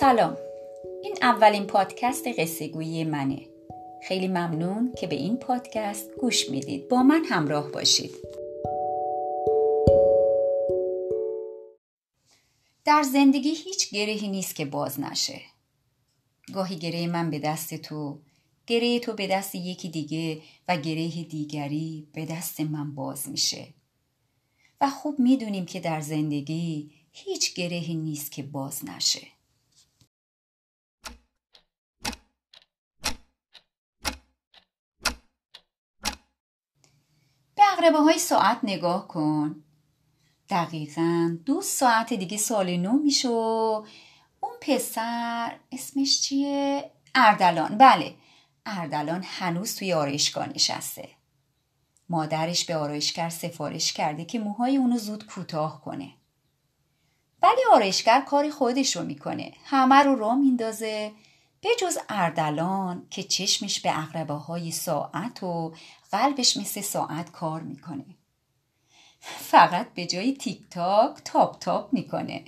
سلام. این اولین پادکست قصه گویی منه. خیلی ممنون که به این پادکست گوش می‌دید. با من همراه باشید. در زندگی هیچ گرهی نیست که باز نشه. گاهی گره من به دست تو گره تو به دست یکی دیگه و گره دیگری به دست من باز میشه. و خوب می‌دونیم که در زندگی هیچ گرهی نیست که باز نشه به اقربه های ساعت نگاه کن. دقیقا دو ساعت دیگه سال نو میشه اون پسر اسمش چیه؟ اردلان. بله. اردلان هنوز توی آرایشگاه نشسته. مادرش به آرایشگر سفارش کرده که موهای اونو زود کوتاه کنه. ولی آرایشگر کاری خودش رو می‌کنه. همه رو را میندازه. به جز اردلان که چشمش به اقربه های ساعت و قلبش مثل ساعت کار می‌کنه. فقط به جای تیک تاک تاپ تاپ می‌کنه.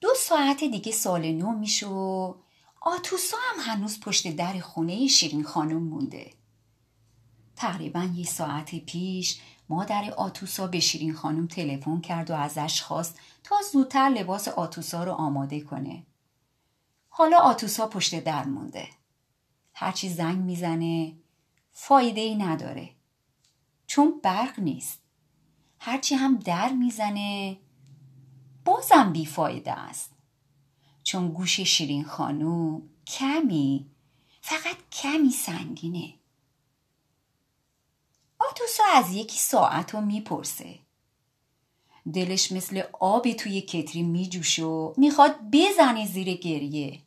دو ساعت دیگه سال نو میشه و آتوسا هم هنوز پشت در خونه شیرین خانم مونده. تقریبا یه ساعت پیش مادر آتوسا به شیرین خانم تلفن کرد و ازش خواست تا زودتر لباس آتوسا رو آماده کنه. حالا آتوسا پشت در مونده. هرچی زنگ می‌زنه فایده ای نداره. چون برق نیست. هرچی هم در می‌زنه بازم بیفایده است. چون گوش شیرین خانم کمی فقط کمی سنگینه. آتوسا از یکی ساعت رو می‌پرسه. دلش مثل آبی توی کتری میجوشه و می‌خواد بزنه زیر گریه.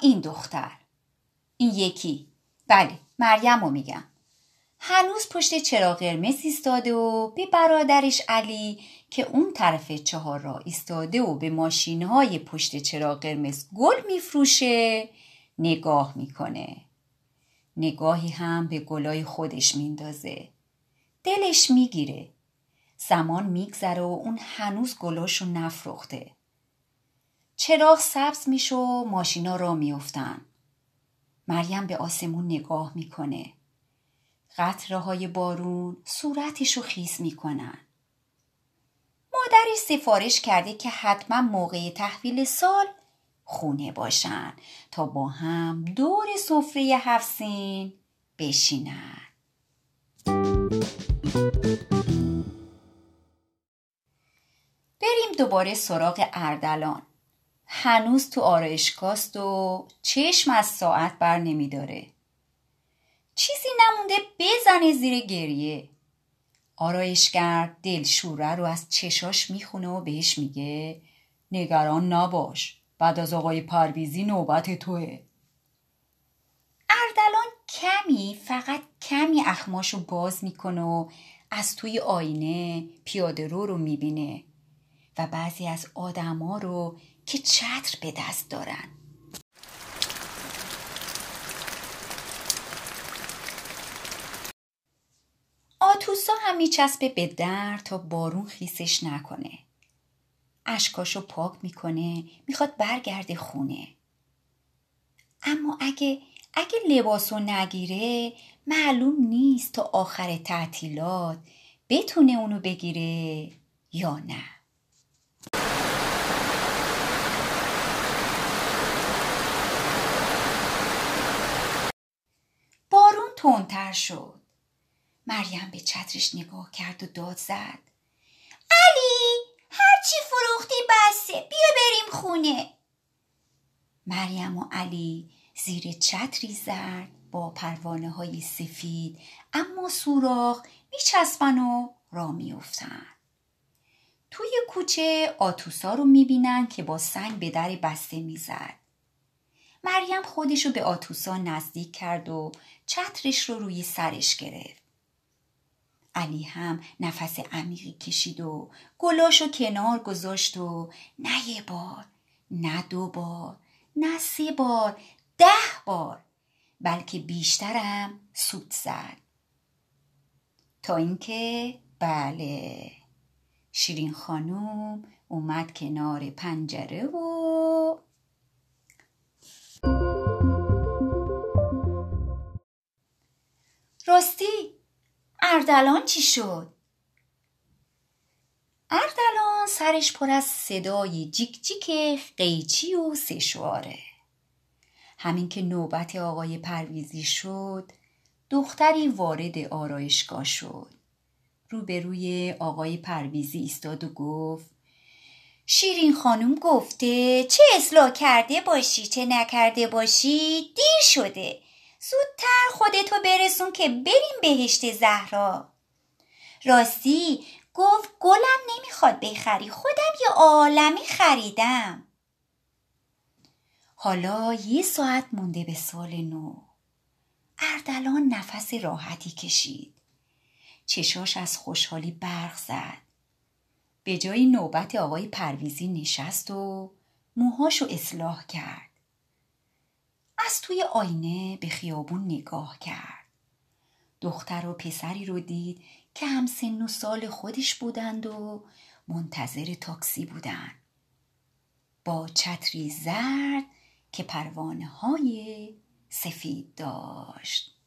این دختر این یکی بله مریم رو میگم. هنوز پشت چراغ قرمز ایستاده و به برادرش علی که اون طرف چهار را ایستاده و به ماشین های پشت چراغ قرمز گل میفروشه نگاه می‌کنه. نگاهی هم به گلای خودش میندازه. دلش می‌گیره. زمان میگذره و اون هنوز گلاشو نفروخته. چراغ سبز میشه و ماشینا را میافتن. مریم به آسمون نگاه می‌کنه. قطره های بارون صورتش رو خیس می‌کنن. مادرش سفارش کرده که حتما موقع تحویل سال خونه باشن تا با هم دور سفره هفسین بشینن. بریم دوباره سراغ اردلان. هنوز تو آرایشگاست و چشم از ساعت بر نمیداره. چیزی نمونده بزنه زیر گریه. آرایشگر دلشوره رو از چشاش می‌خونه و بهش میگه نگران نباش بعد از آقای پرویزی نوبت توه. اردلان کمی فقط کمی اخماشو باز می‌کنه و از توی آینه پیاده رو رو می‌بینه و بعضی از آدما رو که چتر به دست دارن. آتوسا هم میچسبه به در تا بارون خیسش نکنه. اشکاشو پاک می‌کنه می‌خواد برگرده خونه. اما اگه اگه لباسو نگیره معلوم نیست تا آخر تعطیلات بتونه اونو بگیره یا نه. بارون تندتر شد. مریم به چترش نگاه کرد و داد زد. علی هرچی فروختی بسته بیا بریم خونه. مریم و علی زیر چتری زرد با پروانه های سفید اما سوراخ میچسبن و را میافتن توی کوچه آتوسا رو می‌بینن که با سنگ به در بسته می‌زد. مریم خودش رو به آتوسا نزدیک کرد و چترش رو روی سرش گرفت. علی هم نفس عمیقی کشید و گلاشو کنار گذاشت و نه یه بار نه دو بار نه سه بار ده بار بلکه بیشترم سود زد. تا اینکه بله شیرین خانوم اومد کنار پنجره و اردلان چی شد؟ اردلان سرش پر از صدای جیک جیک قیچی و سشواره. همین که نوبت آقای پرویزی شد دختری وارد آرایشگاه شد. روبروی آقای پرویزی ایستاد و گفت شیرین خانم گفته چه اصلاح کرده باشی چه نکرده باشی دیر شده. زودتر خودتو برسون که بریم بهشت زهرا. راستی گفت گلم نمی‌خواد بخری خودم یه عالمی خریدم. حالا یه ساعت مونده به سال نو. اردلان نفس راحتی کشید. چشاش از خوشحالی برق زد. به جای نوبت آقای پرویزی نشست و موهاشو اصلاح کرد. از توی آینه به خیابون نگاه کرد. دختر و پسری رو دید که هم سن و سال خودش بودند و منتظر تاکسی بودند با چتری زرد که پروانه های سفید داشت.